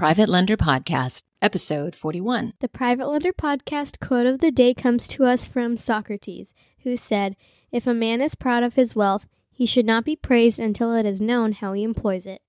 Private Lender Podcast, episode 41. The Private Lender Podcast quote of the day comes to us from Socrates, who said, If a man is proud of his wealth, he should not be praised until it is known how he employs it.